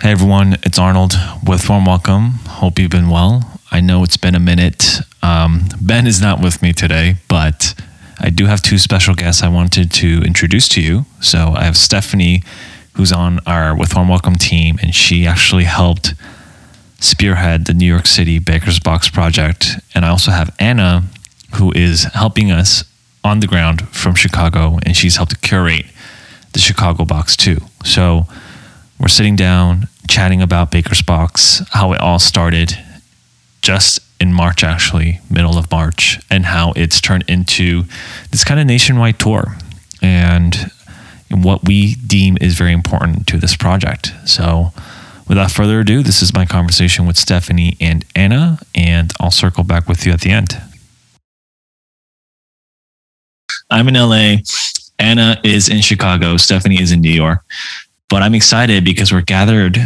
Hey everyone, it's Arnold with Warm Welcome. Hope you've been well. I know it's been a minute. Um, ben is not with me today, but I do have two special guests I wanted to introduce to you. So I have Stephanie, who's on our With Warm Welcome team, and she actually helped spearhead the New York City Baker's Box project. And I also have Anna, who is helping us on the ground from Chicago, and she's helped curate the Chicago box too. So we're sitting down, chatting about Baker's Box, how it all started just in March, actually, middle of March, and how it's turned into this kind of nationwide tour and what we deem is very important to this project. So, without further ado, this is my conversation with Stephanie and Anna, and I'll circle back with you at the end. I'm in LA. Anna is in Chicago. Stephanie is in New York. But I'm excited because we're gathered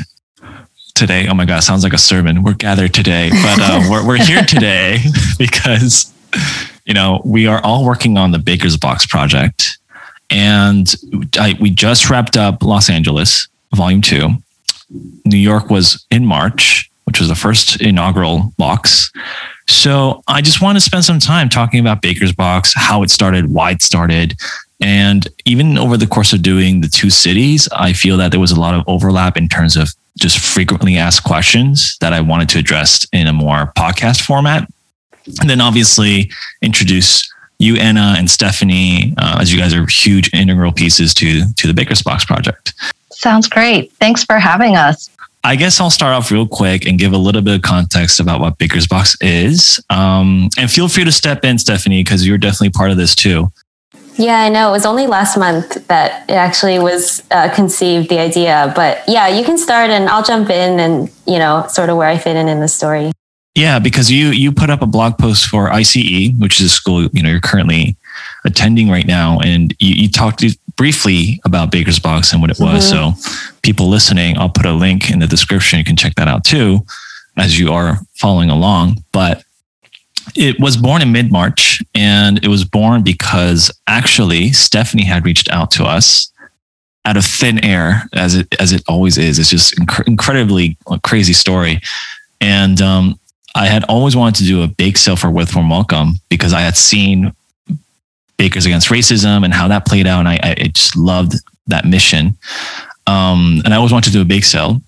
today. Oh my God, sounds like a sermon. We're gathered today, but uh, we're, we're here today because, you know, we are all working on the Baker's Box project. And I, we just wrapped up Los Angeles, volume two. New York was in March, which was the first inaugural box. So I just want to spend some time talking about Baker's Box, how it started, why it started, and even over the course of doing the two cities, I feel that there was a lot of overlap in terms of just frequently asked questions that I wanted to address in a more podcast format. And then obviously introduce you, Anna, and Stephanie, uh, as you guys are huge integral pieces to to the Baker's Box project. Sounds great. Thanks for having us. I guess I'll start off real quick and give a little bit of context about what Baker's Box is. Um, and feel free to step in, Stephanie, because you're definitely part of this too. Yeah, I know. It was only last month that it actually was uh, conceived, the idea. But yeah, you can start and I'll jump in and, you know, sort of where I fit in in the story. Yeah, because you you put up a blog post for ICE, which is a school you know you're currently attending right now, and you, you talked briefly about Baker's Box and what it was. Mm-hmm. So, people listening, I'll put a link in the description. You can check that out too, as you are following along. But it was born in mid March, and it was born because actually Stephanie had reached out to us out of thin air, as it as it always is. It's just inc- incredibly crazy story, and um, I had always wanted to do a bake sale for With Warm Welcome because I had seen Bakers Against Racism and how that played out, and I, I just loved that mission. Um, and I always wanted to do a bake sale.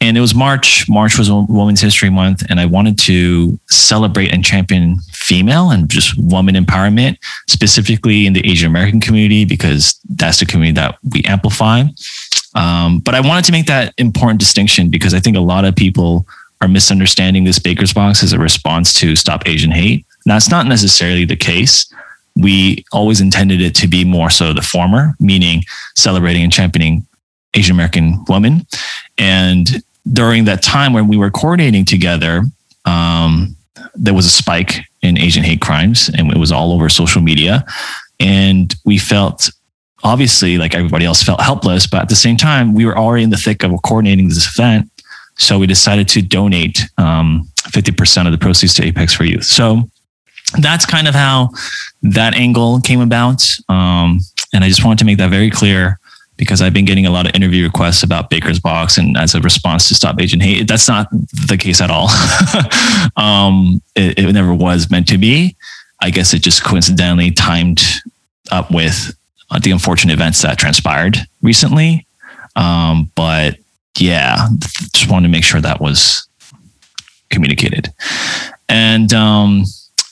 And it was March. March was Women's History Month, and I wanted to celebrate and champion female and just woman empowerment, specifically in the Asian American community, because that's the community that we amplify. Um, but I wanted to make that important distinction because I think a lot of people are misunderstanding this Baker's Box as a response to Stop Asian Hate. That's not necessarily the case. We always intended it to be more so the former, meaning celebrating and championing Asian American woman. And during that time when we were coordinating together, um, there was a spike in Asian hate crimes, and it was all over social media. And we felt obviously like everybody else felt helpless, but at the same time, we were already in the thick of coordinating this event. So we decided to donate um, 50% of the proceeds to Apex for Youth. So that's kind of how that angle came about. Um, and I just wanted to make that very clear because I've been getting a lot of interview requests about Baker's Box and as a response to Stop Asian Hate. That's not the case at all. um, it, it, never was meant to be. I guess it just coincidentally timed up with uh, the unfortunate events that transpired recently. Um, but yeah, just wanted to make sure that was communicated. And um,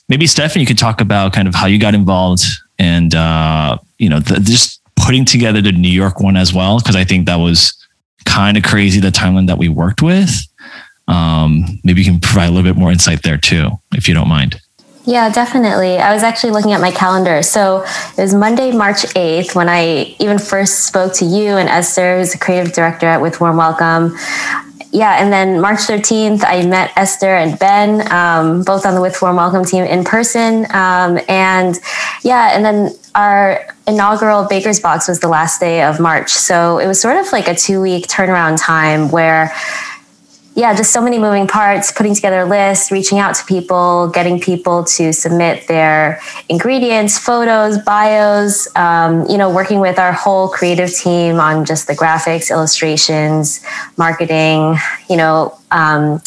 maybe Stephanie, you could talk about kind of how you got involved and uh, you know the, just putting together the New York one as well, because I think that was kind of crazy the timeline that we worked with. Um, maybe you can provide a little bit more insight there too, if you don't mind. Yeah, definitely. I was actually looking at my calendar. So it was Monday, March 8th, when I even first spoke to you and Esther, who's the creative director at With Warm Welcome yeah, and then March 13th, I met Esther and Ben, um, both on the With Warm Welcome team in person. Um, and yeah, and then our inaugural Baker's Box was the last day of March. So it was sort of like a two week turnaround time where yeah, just so many moving parts, putting together lists, reaching out to people, getting people to submit their ingredients, photos, bios, um, you know, working with our whole creative team on just the graphics, illustrations, marketing, you know, um,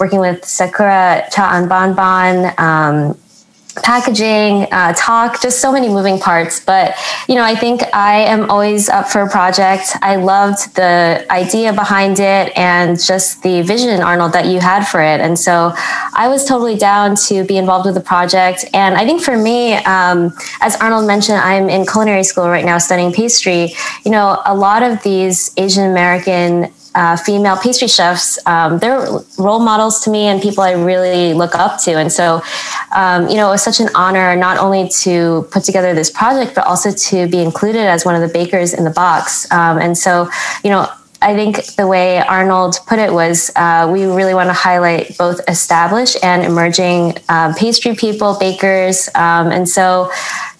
working with Sakura Cha'an Bon Bon, um, packaging, uh, talk, just so many moving parts. But, you know, I think I am always up for a project. I loved the idea behind it and just the vision, Arnold, that you had for it. And so I was totally down to be involved with the project. And I think for me, um, as Arnold mentioned, I'm in culinary school right now studying pastry. You know, a lot of these Asian American uh, female pastry chefs, um, they're role models to me and people I really look up to. And so, um, you know, it was such an honor not only to put together this project, but also to be included as one of the bakers in the box. Um, and so, you know, I think the way Arnold put it was uh, we really want to highlight both established and emerging uh, pastry people, bakers. Um, and so,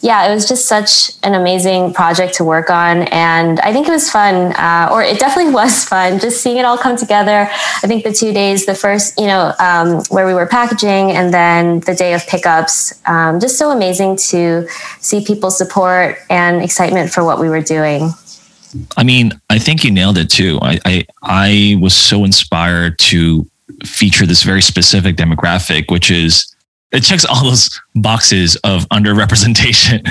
yeah, it was just such an amazing project to work on. And I think it was fun, uh, or it definitely was fun, just seeing it all come together. I think the two days, the first, you know, um, where we were packaging, and then the day of pickups, um, just so amazing to see people's support and excitement for what we were doing. I mean, I think you nailed it too. I, I, I was so inspired to feature this very specific demographic, which is it checks all those boxes of underrepresentation.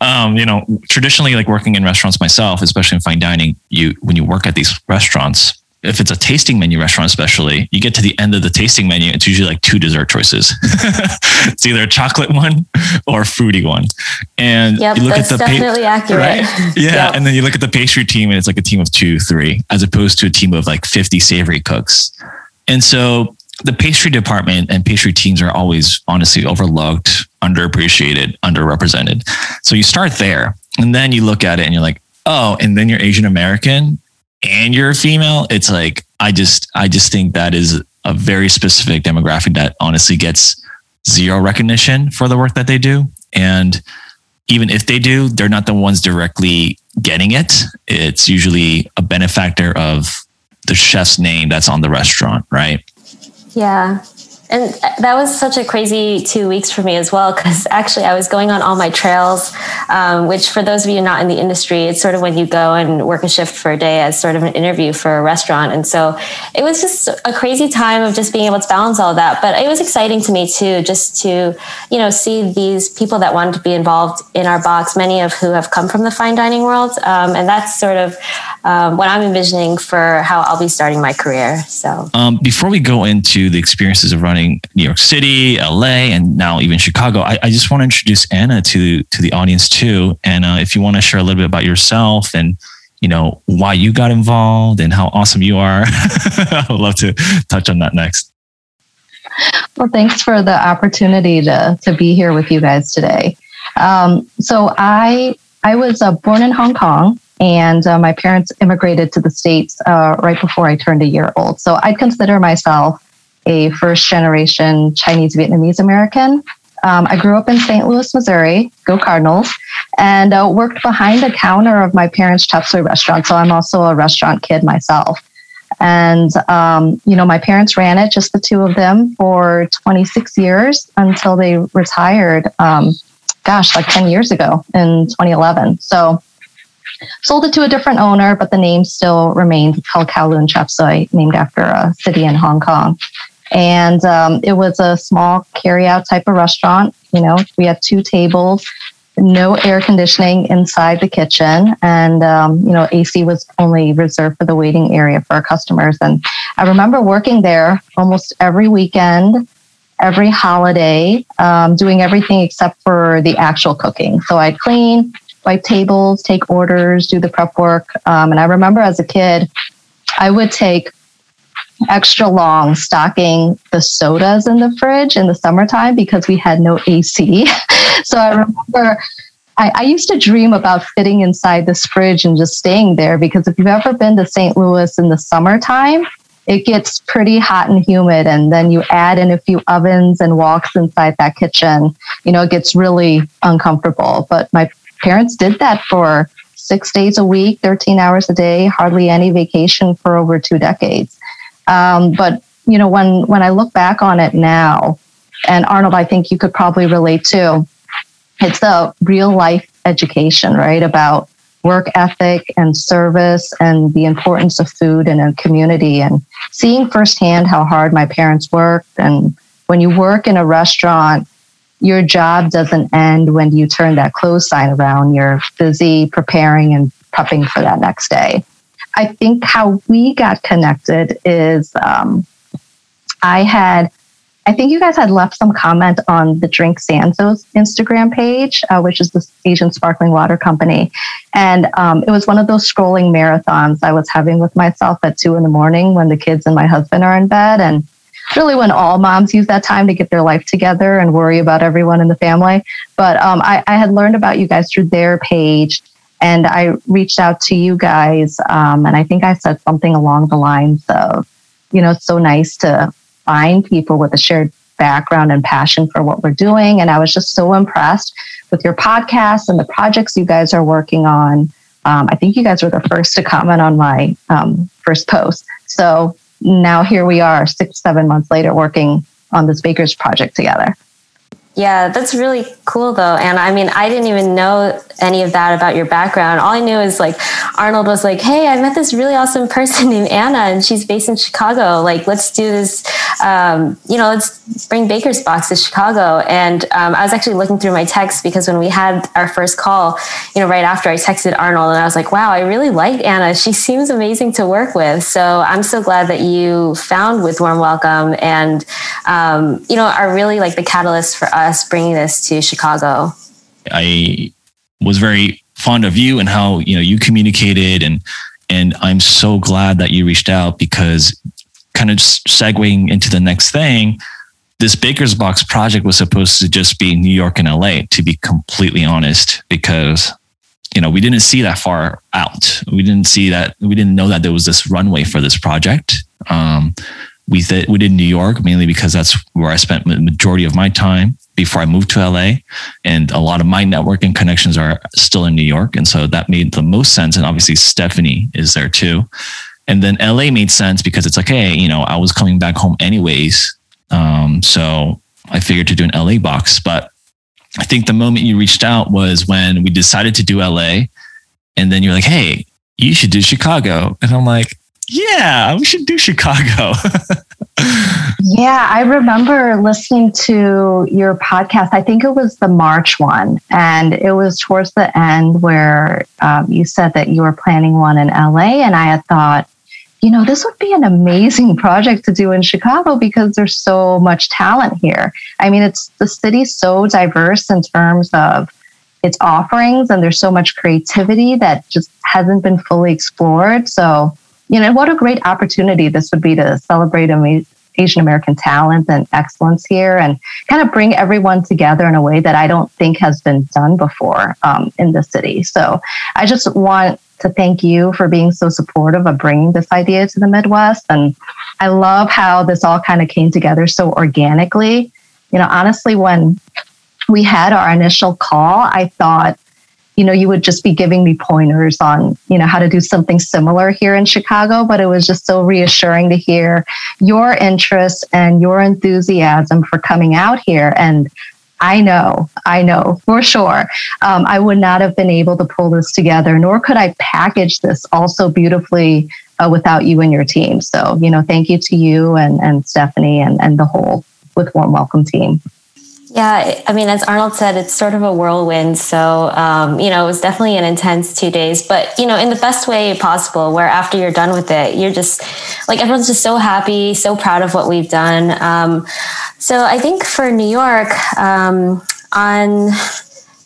um, you know, traditionally, like working in restaurants myself, especially in fine dining, you when you work at these restaurants, if it's a tasting menu restaurant, especially, you get to the end of the tasting menu, it's usually like two dessert choices. it's either a chocolate one or a fruity one. And yep, you look at the definitely pa- accurate. Right? Yeah. Yep. And then you look at the pastry team and it's like a team of two, three, as opposed to a team of like 50 savory cooks. And so the pastry department and pastry teams are always honestly overlooked, underappreciated, underrepresented. So you start there and then you look at it and you're like, oh, and then you're Asian American and you're a female, it's like I just I just think that is a very specific demographic that honestly gets zero recognition for the work that they do. And even if they do, they're not the ones directly getting it. It's usually a benefactor of the chef's name that's on the restaurant, right? Yeah. And that was such a crazy two weeks for me as well, because actually I was going on all my trails, um, which for those of you not in the industry, it's sort of when you go and work a shift for a day as sort of an interview for a restaurant. And so it was just a crazy time of just being able to balance all that. But it was exciting to me too, just to, you know, see these people that wanted to be involved in our box, many of who have come from the fine dining world. Um, and that's sort of um, what I'm envisioning for how I'll be starting my career. So um, before we go into the experiences of running running New York City, LA, and now even Chicago. I, I just want to introduce Anna to to the audience too. Uh, if you want to share a little bit about yourself and you know why you got involved and how awesome you are, I would love to touch on that next. Well, thanks for the opportunity to to be here with you guys today. Um, so I I was uh, born in Hong Kong, and uh, my parents immigrated to the states uh, right before I turned a year old. So I'd consider myself a first generation Chinese Vietnamese American. Um, I grew up in St. Louis, Missouri, go Cardinals, and uh, worked behind the counter of my parents' chop suey restaurant. So I'm also a restaurant kid myself. And, um, you know, my parents ran it, just the two of them, for 26 years until they retired, um, gosh, like 10 years ago in 2011. So sold it to a different owner, but the name still remains. Called Kowloon Chop Suey, named after a city in Hong Kong. And um, it was a small carry-out type of restaurant. You know, we had two tables, no air conditioning inside the kitchen, and um, you know, AC was only reserved for the waiting area for our customers. And I remember working there almost every weekend, every holiday, um, doing everything except for the actual cooking. So I'd clean, wipe tables, take orders, do the prep work. Um, and I remember as a kid, I would take extra long stocking the sodas in the fridge in the summertime because we had no AC. so I remember I, I, used to dream about fitting inside this fridge and just staying there because if you've ever been to St. Louis in the summertime, it gets pretty hot and humid. And then you add in a few ovens and walks inside that kitchen, you know, it gets really uncomfortable. But my parents did that for six days a week, 13 hours a day, hardly any vacation for over two decades. Um, but you know, when when I look back on it now, and Arnold, I think you could probably relate too. It's the real life education, right? About work ethic and service and the importance of food in a community and seeing firsthand how hard my parents worked. And when you work in a restaurant, your job doesn't end when you turn that close sign around. You're busy preparing and prepping for that next day. I think how we got connected is um, I had I think you guys had left some comment on the Drink Sanzo's Instagram page, uh, which is the Asian sparkling water company. And um, it was one of those scrolling marathons I was having with myself at two in the morning when the kids and my husband are in bed. And really when all moms use that time to get their life together and worry about everyone in the family. But um, I, I, had learned about you guys through their page. And I reached out to you guys. Um, and I think I said something along the lines of, you know, it's so nice to find people with a shared background and passion for what we're doing. And I was just so impressed with your podcast and the projects you guys are working on. Um, I think you guys were the first to comment on my um, first post. So now here we are, six, seven months later, working on this Baker's project together. Yeah, that's really cool though. And I mean, I didn't even know any of that about your background. All I knew is like Arnold was like, Hey, I met this really awesome person named Anna and she's based in Chicago. Like, let's do this. Um, you know, let's bring Baker's Box to Chicago. And um, I was actually looking through my texts because when we had our first call, you know, right after I texted Arnold and I was like, wow, I really like Anna. She seems amazing to work with. So I'm so glad that you found with Warm Welcome and, um, you know, are really like the catalyst for us bringing this to Chicago? I was very fond of you and how you know you communicated. And and I'm so glad that you reached out because kind of segueing into the next thing this baker's box project was supposed to just be new york and la to be completely honest because you know we didn't see that far out. We didn't see that we didn't know that there was this runway for this project. Um, we th- we did New York mainly because that's where I spent the majority of my time before I moved to LA, and a lot of my networking connections are still in New York, and so that made the most sense. And obviously Stephanie is there too, and then LA made sense because it's like, hey, you know, I was coming back home anyways, um, so I figured to do an LA box. But I think the moment you reached out was when we decided to do LA, and then you're like, hey, you should do Chicago, and I'm like yeah, we should do Chicago. yeah, I remember listening to your podcast. I think it was the March one, and it was towards the end where um, you said that you were planning one in LA, and I had thought, you know, this would be an amazing project to do in Chicago because there's so much talent here. I mean, it's the city's so diverse in terms of its offerings, and there's so much creativity that just hasn't been fully explored. So you know, what a great opportunity this would be to celebrate Asian American talent and excellence here and kind of bring everyone together in a way that I don't think has been done before um, in the city. So I just want to thank you for being so supportive of bringing this idea to the Midwest. And I love how this all kind of came together so organically. You know, honestly, when we had our initial call, I thought you know, you would just be giving me pointers on, you know, how to do something similar here in Chicago. But it was just so reassuring to hear your interest and your enthusiasm for coming out here. And I know, I know for sure, um, I would not have been able to pull this together, nor could I package this also beautifully uh, without you and your team. So, you know, thank you to you and, and Stephanie and, and the whole with Warm Welcome team. Yeah, I mean, as Arnold said, it's sort of a whirlwind. So, um, you know, it was definitely an intense two days, but, you know, in the best way possible, where after you're done with it, you're just like everyone's just so happy, so proud of what we've done. Um, so, I think for New York, um, on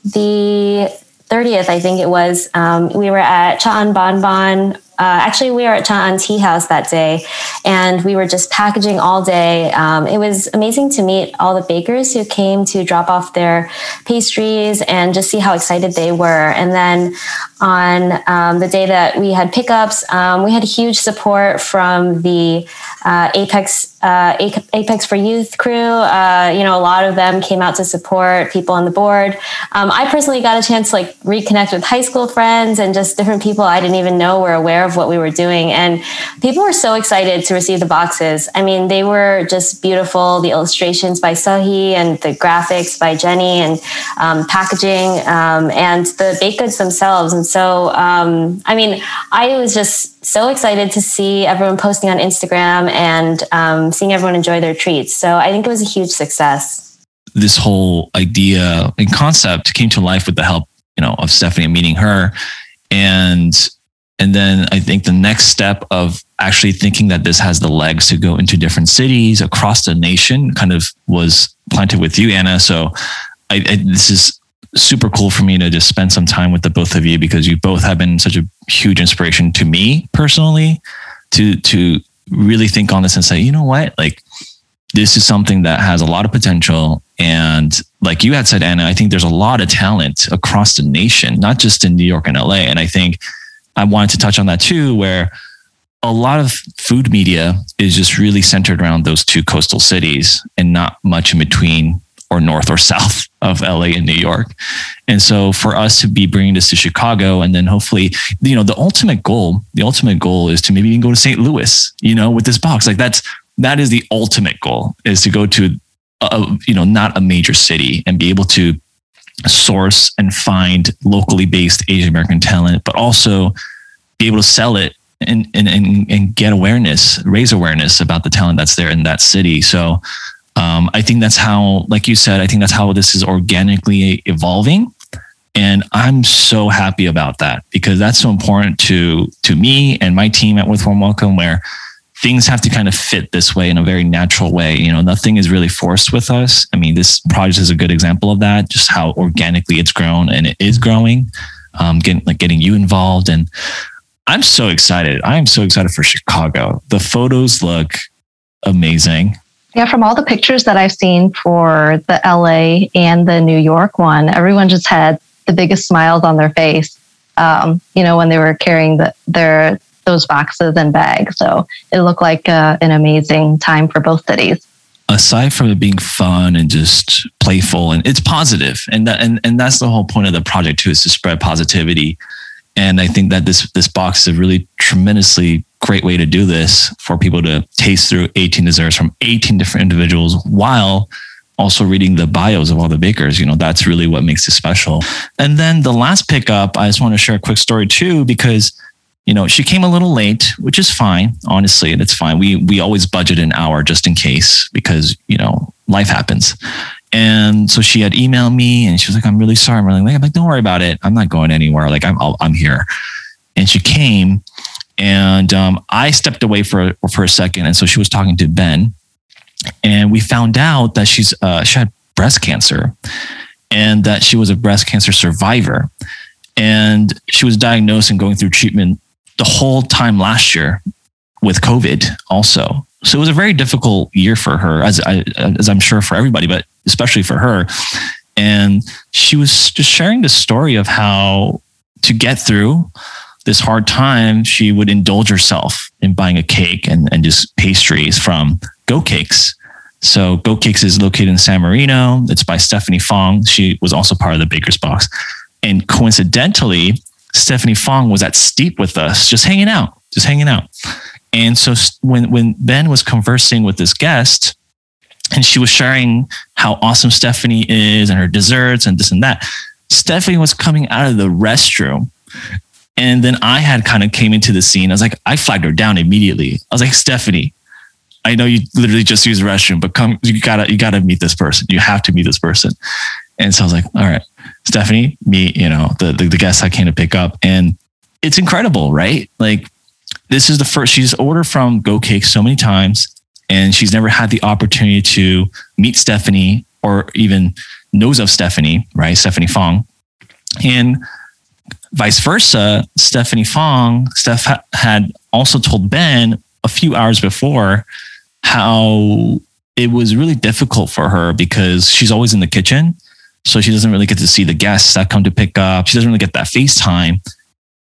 the 30th, I think it was, um, we were at Cha'an Bon Bon uh, actually, we were at Cha'an Tea House that day, and we were just packaging all day. Um, it was amazing to meet all the bakers who came to drop off their pastries and just see how excited they were. And then on um, the day that we had pickups, um, we had huge support from the uh, Apex uh, Apex for Youth crew. Uh, you know, a lot of them came out to support people on the board. Um, I personally got a chance to like reconnect with high school friends and just different people I didn't even know were aware of of what we were doing. And people were so excited to receive the boxes. I mean, they were just beautiful. The illustrations by Sahi and the graphics by Jenny and um, packaging um, and the baked goods themselves. And so, um, I mean, I was just so excited to see everyone posting on Instagram and um, seeing everyone enjoy their treats. So I think it was a huge success this whole idea and concept came to life with the help, you know, of Stephanie and meeting her. And and then I think the next step of actually thinking that this has the legs to go into different cities across the nation kind of was planted with you, Anna. So I, I, this is super cool for me to just spend some time with the both of you because you both have been such a huge inspiration to me personally to to really think on this and say, you know what, like this is something that has a lot of potential. And like you had said, Anna, I think there's a lot of talent across the nation, not just in New York and LA. And I think I wanted to touch on that too, where a lot of food media is just really centered around those two coastal cities and not much in between or north or south of LA and New York. And so for us to be bringing this to Chicago and then hopefully, you know, the ultimate goal, the ultimate goal is to maybe even go to St. Louis, you know, with this box. Like that's that is the ultimate goal is to go to a, you know not a major city and be able to source and find locally based Asian American talent, but also be able to sell it and, and, and, and get awareness, raise awareness about the talent that's there in that city. So um, I think that's how, like you said, I think that's how this is organically evolving. And I'm so happy about that because that's so important to to me and my team at With Warm Welcome, where things have to kind of fit this way in a very natural way. You know, nothing is really forced with us. I mean, this project is a good example of that, just how organically it's grown and it is growing. Um, getting like getting you involved, and I'm so excited. I am so excited for Chicago. The photos look amazing. Yeah, from all the pictures that I've seen for the LA and the New York one, everyone just had the biggest smiles on their face. Um, you know, when they were carrying the, their those boxes and bags. So it looked like uh, an amazing time for both cities. Aside from it being fun and just playful, and it's positive, and that, and and that's the whole point of the project too, is to spread positivity. And I think that this this box is a really tremendously great way to do this for people to taste through 18 desserts from 18 different individuals while also reading the bios of all the bakers. You know, that's really what makes it special. And then the last pickup, I just want to share a quick story too, because you know, she came a little late, which is fine, honestly, and it's fine. We we always budget an hour just in case because you know life happens. And so she had emailed me, and she was like, "I'm really sorry, I'm really late." I'm like, "Don't worry about it. I'm not going anywhere. Like I'm i am here." And she came, and um, I stepped away for for a second, and so she was talking to Ben, and we found out that she's uh, she had breast cancer, and that she was a breast cancer survivor, and she was diagnosed and going through treatment the whole time last year with COVID also. So it was a very difficult year for her, as I, as I'm sure for everybody, but especially for her. And she was just sharing the story of how to get through this hard time, she would indulge herself in buying a cake and, and just pastries from Go Cakes. So Go Cakes is located in San Marino. It's by Stephanie Fong. She was also part of the Baker's Box. And coincidentally, Stephanie Fong was at Steep with us, just hanging out, just hanging out. And so when when Ben was conversing with this guest, and she was sharing how awesome Stephanie is and her desserts and this and that, Stephanie was coming out of the restroom. And then I had kind of came into the scene. I was like, I flagged her down immediately. I was like, Stephanie, I know you literally just used the restroom, but come, you gotta, you gotta meet this person. You have to meet this person. And so I was like, all right, Stephanie, me, you know, the, the, the I came to pick up. And it's incredible, right? Like this is the first, she's ordered from Go Cake so many times and she's never had the opportunity to meet Stephanie or even knows of Stephanie, right? Stephanie Fong. And vice versa, Stephanie Fong, Steph ha- had also told Ben a few hours before how it was really difficult for her because she's always in the kitchen so she doesn't really get to see the guests that come to pick up. She doesn't really get that FaceTime.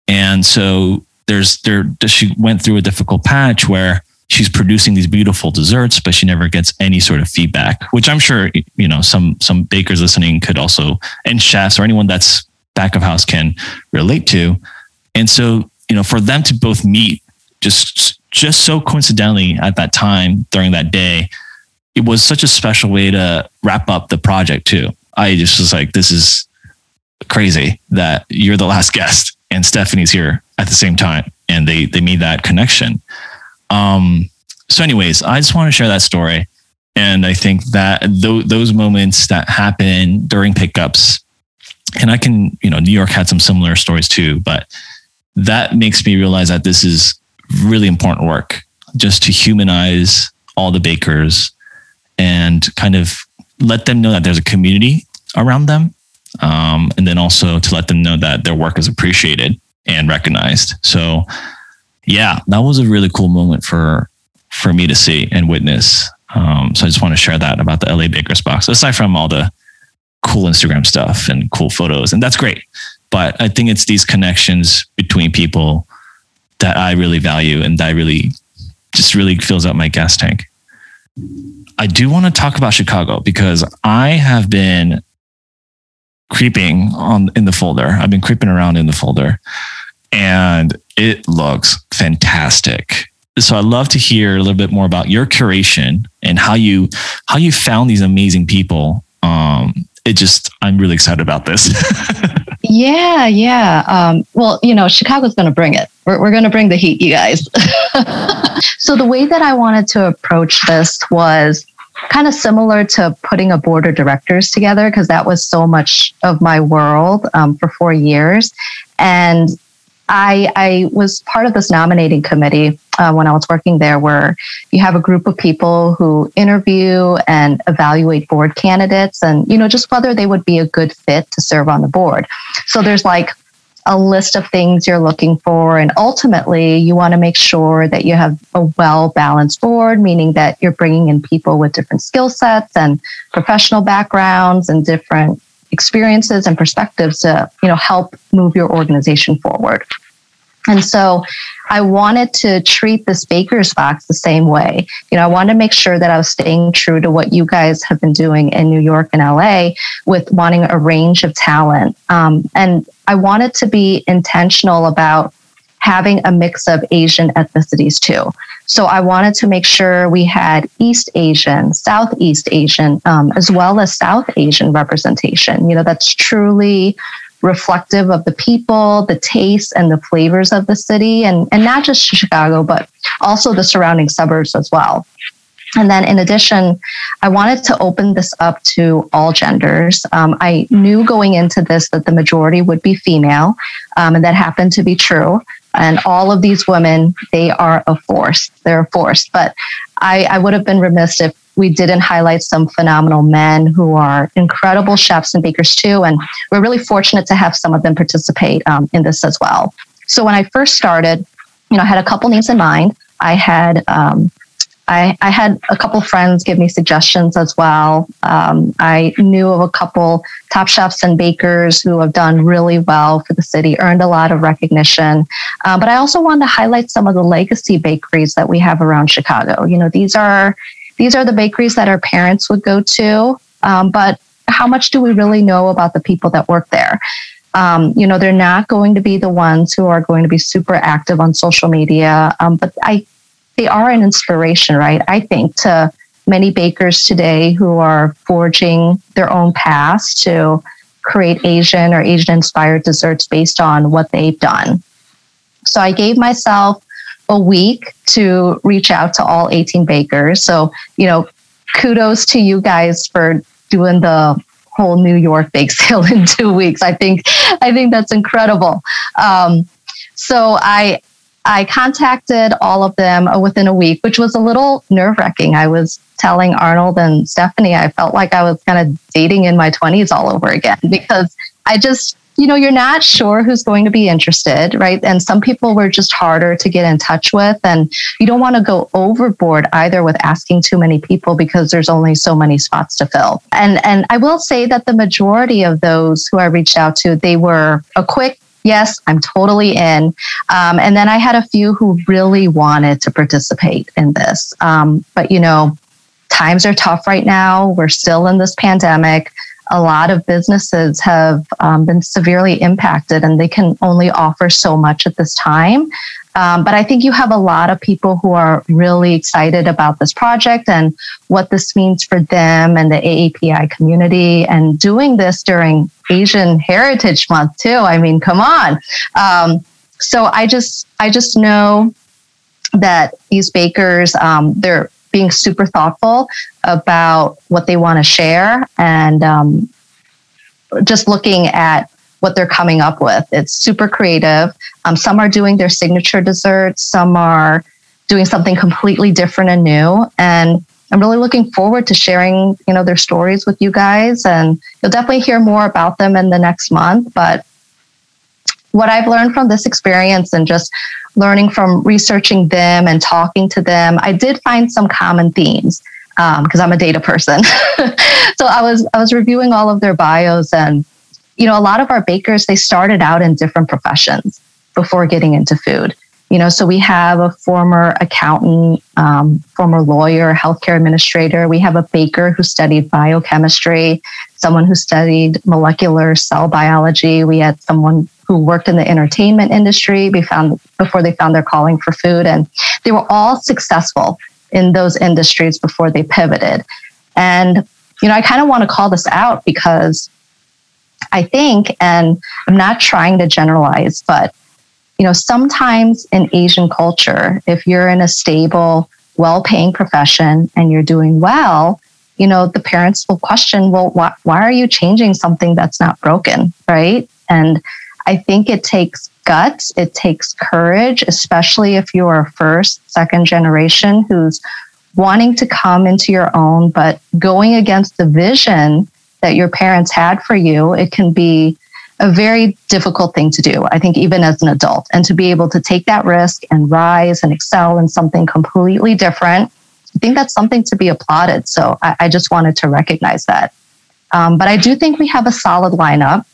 And so there's there she went through a difficult patch where she's producing these beautiful desserts, but she never gets any sort of feedback, which I'm sure, you know, some some bakers listening could also and chefs or anyone that's back of house can relate to. And so you know, for them to both meet just just so coincidentally at that time during that day, it was such a special way to wrap up the project too. I just was like, this is crazy that you're the last guest and Stephanie's here at the same time, and they they made that connection. Um, so, anyways, I just want to share that story, and I think that th- those moments that happen during pickups, and I can, you know, New York had some similar stories too, but that makes me realize that this is really important work, just to humanize all the bakers and kind of let them know that there's a community around them um, and then also to let them know that their work is appreciated and recognized. So, yeah, that was a really cool moment for for me to see and witness. Um, so I just want to share that about the LA Bakers Box, aside from all the cool Instagram stuff and cool photos, and that's great. But I think it's these connections between people that I really value and that really just really fills up my gas tank. I do want to talk about Chicago because I have been creeping on in the folder. I've been creeping around in the folder and it looks fantastic. So I'd love to hear a little bit more about your curation and how you how you found these amazing people. Um, it just I'm really excited about this. yeah, yeah. Um, well, you know, Chicago's going to bring it. We're, we're going to bring the heat, you guys. so the way that I wanted to approach this was kind of similar to putting a board of directors together because that was so much of my world um, for four years. And I, I was part of this nominating committee uh, when I was working there, where you have a group of people who interview and evaluate board candidates and, you know, just whether they would be a good fit to serve on the board. So there's like a list of things you're looking for. And ultimately, you want to make sure that you have a well balanced board, meaning that you're bringing in people with different skill sets and professional backgrounds and different experiences and perspectives to you know help move your organization forward. And so I wanted to treat this baker's box the same way. You know, I wanted to make sure that I was staying true to what you guys have been doing in New York and LA with wanting a range of talent. Um, and I wanted to be intentional about having a mix of Asian ethnicities too. So I wanted to make sure we had East Asian, Southeast Asian, um, as well as South Asian representation. You know, that's truly reflective of the people, the tastes, and the flavors of the city, and, and not just Chicago, but also the surrounding suburbs as well. And then, in addition, I wanted to open this up to all genders. Um, I knew going into this that the majority would be female, um, and that happened to be true. And all of these women, they are a force. They're a force. But I, I would have been remiss if we didn't highlight some phenomenal men who are incredible chefs and bakers too. And we're really fortunate to have some of them participate um, in this as well. So when I first started, you know, I had a couple names in mind. I had um, I, I, had a couple friends give me suggestions as well. Um, I knew of a couple top chefs and bakers who have done really well for the city, earned a lot of recognition. Uh, but I also wanted to highlight some of the legacy bakeries that we have around Chicago. You know, these are these are the bakeries that our parents would go to. Um, but how much do we really know about the people that work there? Um, you know, they're not going to be the ones who are going to be super active on social media, um, but I, they are an inspiration, right? I think to many bakers today who are forging their own paths to create Asian or Asian inspired desserts based on what they've done. So I gave myself a week to reach out to all 18 bakers. So, you know, kudos to you guys for doing the whole New York bake sale in two weeks. I think I think that's incredible. Um, so I I contacted all of them within a week, which was a little nerve wracking. I was telling Arnold and Stephanie I felt like I was kind of dating in my 20s all over again because I just you know, you're not sure who's going to be interested, right? And some people were just harder to get in touch with. And you don't want to go overboard either with asking too many people because there's only so many spots to fill. And and I will say that the majority of those who I reached out to, they were a quick yes, I'm totally in. Um, and then I had a few who really wanted to participate in this. Um, but, you know, times are tough right now. We're still in this pandemic. a lot of businesses have um, been severely impacted and they can only offer so much at this time. Um, but I think you have a lot of people who are really excited about this project and what this means for them and the AAPI community and doing this during Asian Heritage Month too. I mean, come on. Um, so I just, I just know that these bakers, um, they're being super thoughtful about what they want to share and um, just looking at what they're coming up with. It's super creative. Um, some are doing their signature desserts, some are doing something completely different and new. And I'm really looking forward to sharing, you know, their stories with you guys. And you'll definitely hear more about them in the next month. But what I've learned from this experience and just learning from researching them and talking to them, I did find some common themes because um, I'm a data person. so I was I was reviewing all of their bios, and you know, a lot of our bakers they started out in different professions before getting into food. You know, so we have a former accountant, um, former lawyer, healthcare administrator. We have a baker who studied biochemistry, someone who studied molecular cell biology. We had someone who worked in the entertainment industry found, before they found their calling for food. And they were all successful in those industries before they pivoted. And, you know, I kind of want to call this out because I think, and I'm not trying to generalize, but, you know, sometimes in Asian culture, if you're in a stable, well paying profession and you're doing well, you know, the parents will question, well, why, why are you changing something that's not broken? Right. And I think it takes guts, it takes courage, especially if you're a first, second generation who's wanting to come into your own, but going against the vision that your parents had for you, it can be a very difficult thing to do, I think, even as an adult. And to be able to take that risk and rise and excel in something completely different, I think that's something to be applauded. So I, I just wanted to recognize that. Um, but I do think we have a solid lineup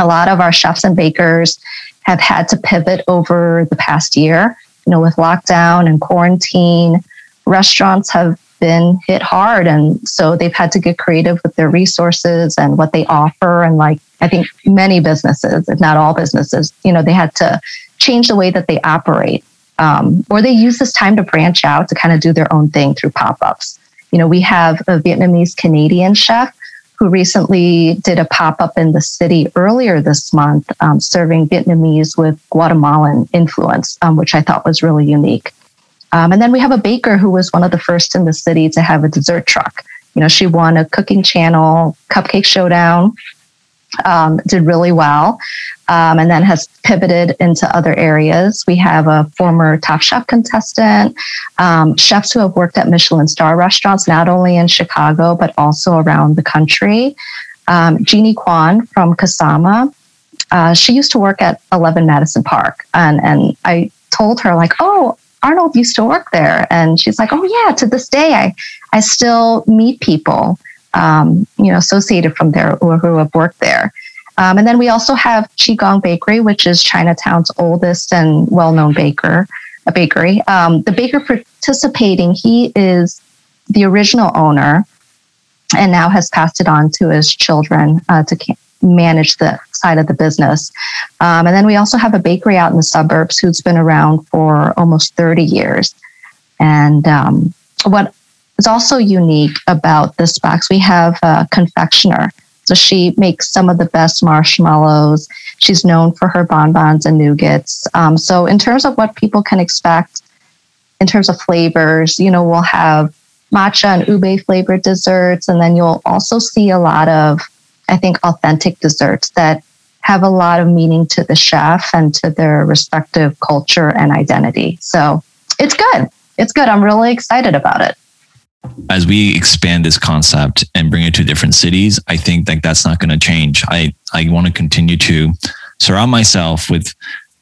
a lot of our chefs and bakers have had to pivot over the past year. You know, with lockdown and quarantine, restaurants have been hit hard. And so they've had to get creative with their resources and what they offer. And like, I think many businesses, if not all businesses, you know, they had to change the way that they operate. Um, or they use this time to branch out to kind of do their own thing through pop ups. You know, we have a Vietnamese Canadian chef who recently did a pop up in the city earlier this month, um, serving Vietnamese with Guatemalan influence, um, which I thought was really unique. Um, and then we have a baker who was one of the first in the city to have a dessert truck. You know, she won a cooking channel cupcake showdown um, did really well, um, and then has pivoted into other areas. We have a former Top Chef contestant, um, chefs who have worked at Michelin star restaurants, not only in Chicago, but also around the country. Um, Genie Kwon from Kasama. Uh, she used to work at 11 Madison Park. And, and I told her, like, oh, Arnold used to work there. And she's like, oh, yeah, to this day, I, I still meet people um, you know, associated from there or who have worked there. Um, and then we also have Chiu Quon Bakery, which is Chinatown's oldest and well-known baker, a bakery. Um, the baker participating, he is the original owner, and now has passed it on to his children uh, to manage the side of the business. Um, and then we also have a bakery out in the suburbs who's been around for almost 30 years. And um, what is also unique about this box. We have a confectioner. So she makes some of the best marshmallows. She's known for her bonbons and nougats. Um, so in terms of what people can expect, in terms of flavors, you know, we'll have matcha and ube flavored desserts, and then you'll also see a lot of, I think, authentic desserts that have a lot of meaning to the chef and to their respective culture and identity. So it's good. It's good. I'm really excited about it as we expand this concept and bring it to different cities, I think that that's not going to change. I, I want to continue to surround myself with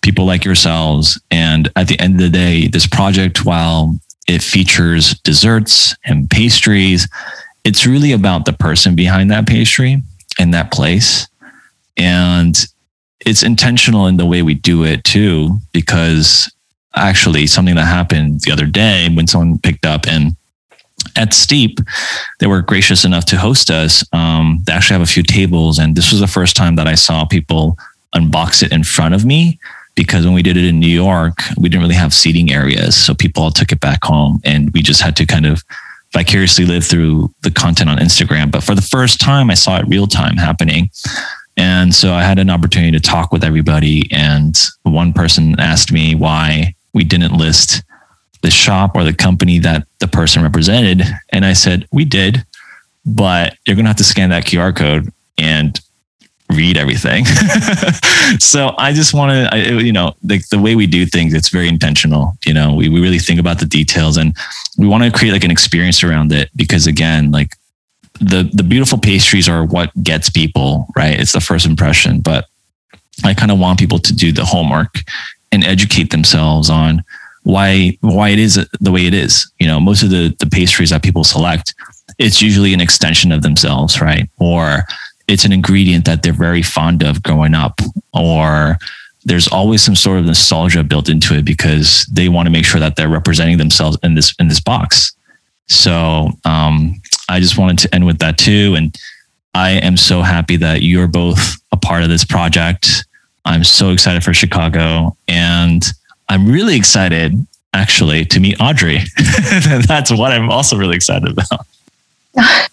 people like yourselves. And at the end of the day, this project, while it features desserts and pastries, it's really about the person behind that pastry and that place. And it's intentional in the way we do it too, because actually something that happened the other day when someone picked up and at Steep, they were gracious enough to host us. Um, they actually have a few tables, and this was the first time that I saw people unbox it in front of me because when we did it in New York, we didn't really have seating areas. So people all took it back home and we just had to kind of vicariously live through the content on Instagram. But for the first time, I saw it real time happening. And so I had an opportunity to talk with everybody. And one person asked me why we didn't list the shop or the company that the person represented. And I said, we did, but you're going to have to scan that QR code and read everything. so I just want to, you know, like the way we do things, it's very intentional. You know, we, we really think about the details and we want to create like an experience around it because again, like the, the beautiful pastries are what gets people, right? It's the first impression, but I kind of want people to do the homework and educate themselves on why, why it is the way it is. You know, most of the, the pastries that people select, it's usually an extension of themselves, right? Or it's an ingredient that they're very fond of growing up or there's always some sort of nostalgia built into it because they want to make sure that they're representing themselves in this in this box so um, i just wanted to end with that too and i am so happy that you're both a part of this project i'm so excited for chicago and i'm really excited actually to meet audrey that's what i'm also really excited about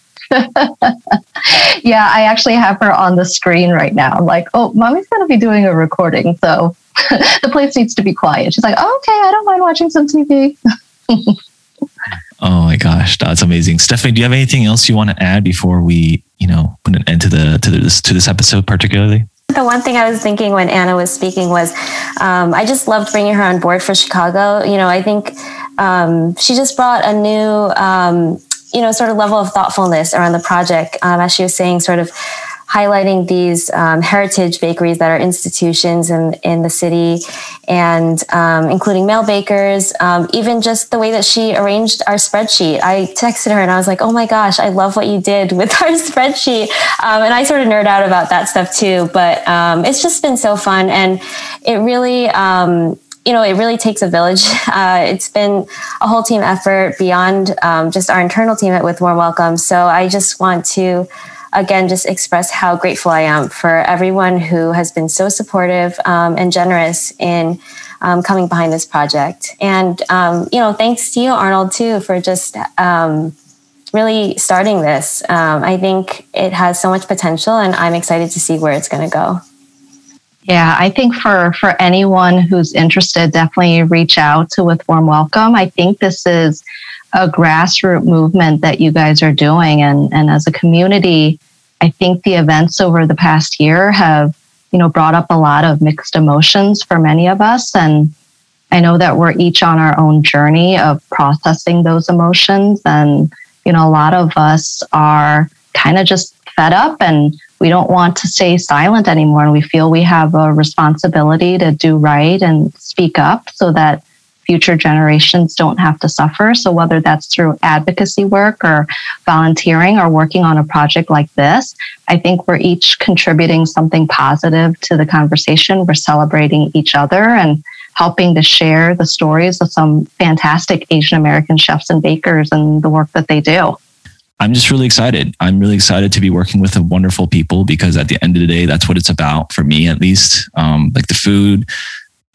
yeah, I actually have her on the screen right now. I'm like, oh, mommy's going to be doing a recording. So the place needs to be quiet. She's like, oh, okay, I don't mind watching some TV. Gosh, that's amazing. Stephanie, do you have anything else you want to add before we, you know, put an end to the to this to this episode particularly? The one thing I was thinking when Anna was speaking was, um, I just loved bringing her on board for Chicago. You know, I think um, she just brought a new um, you know, sort of level of thoughtfulness around the project. Um, as she was saying, sort of highlighting these um, heritage bakeries that are institutions in, in the city and um, including mail bakers, um, even just the way that she arranged our spreadsheet. I texted her and I was like, oh my gosh, I love what you did with our spreadsheet. Um, and I sort of nerd out about that stuff too, but um, it's just been so fun. And it really, um, you know, it really takes a village. Uh, it's been a whole team effort beyond just our internal team at With Warm Welcome. So I just want to, again, just express how grateful I am for everyone who has been so supportive um, and generous in um, coming behind this project. And, um, you know, thanks to you, Arnold, too, for just um, really starting this. Um, I think it has so much potential, and I'm excited to see where it's going to go. Yeah, I think for for anyone who's interested, definitely reach out to With Warm Welcome. I think this is a grassroots movement that you guys are doing, and and as a community, I think the events over the past year have you know brought up a lot of mixed emotions for many of us, and I know that we're each on our own journey of processing those emotions, and you know a lot of us are kind of just fed up and we don't want to stay silent anymore. And we feel we have a responsibility to do right and speak up so that future generations don't have to suffer. So, whether that's through advocacy work or volunteering or working on a project like this, I think we're each contributing something positive to the conversation. We're celebrating each other and helping to share the stories of some fantastic Asian American chefs and bakers and the work that they do. I'm just really excited. I'm really excited to be working with the wonderful people because at the end of the day, that's what it's about for me, at least. Um, like the food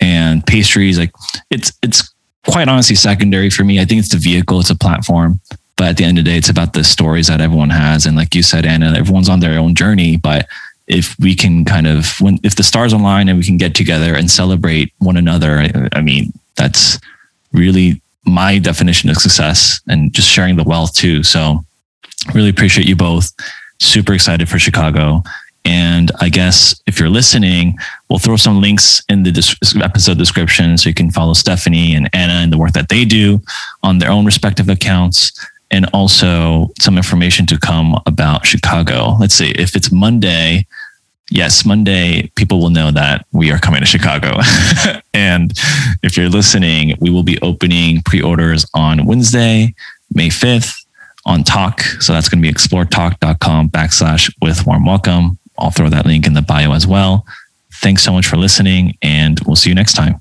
and pastries, like it's it's quite honestly secondary for me. I think it's the vehicle, it's a platform. But at the end of the day, it's about the stories that everyone has. And like you said, Anna, everyone's on their own journey. But if we can kind of when if the stars align and we can get together and celebrate one another, I, I mean, that's really my definition of success and just sharing the wealth too. So Really appreciate you both. Super excited for Chicago. And I guess if you're listening, we'll throw some links in the episode description so you can follow Stephanie and Anna and the work that they do on their own respective accounts. And also some information to come about Chicago. Let's see if it's Monday. Yes, Monday, people will know that we are coming to Chicago. and if you're listening, we will be opening pre orders on Wednesday, May 5th on Tock. So that's going to be exploretock.com backslash with warm welcome. I'll throw that link in the bio as well. Thanks so much for listening, and we'll see you next time.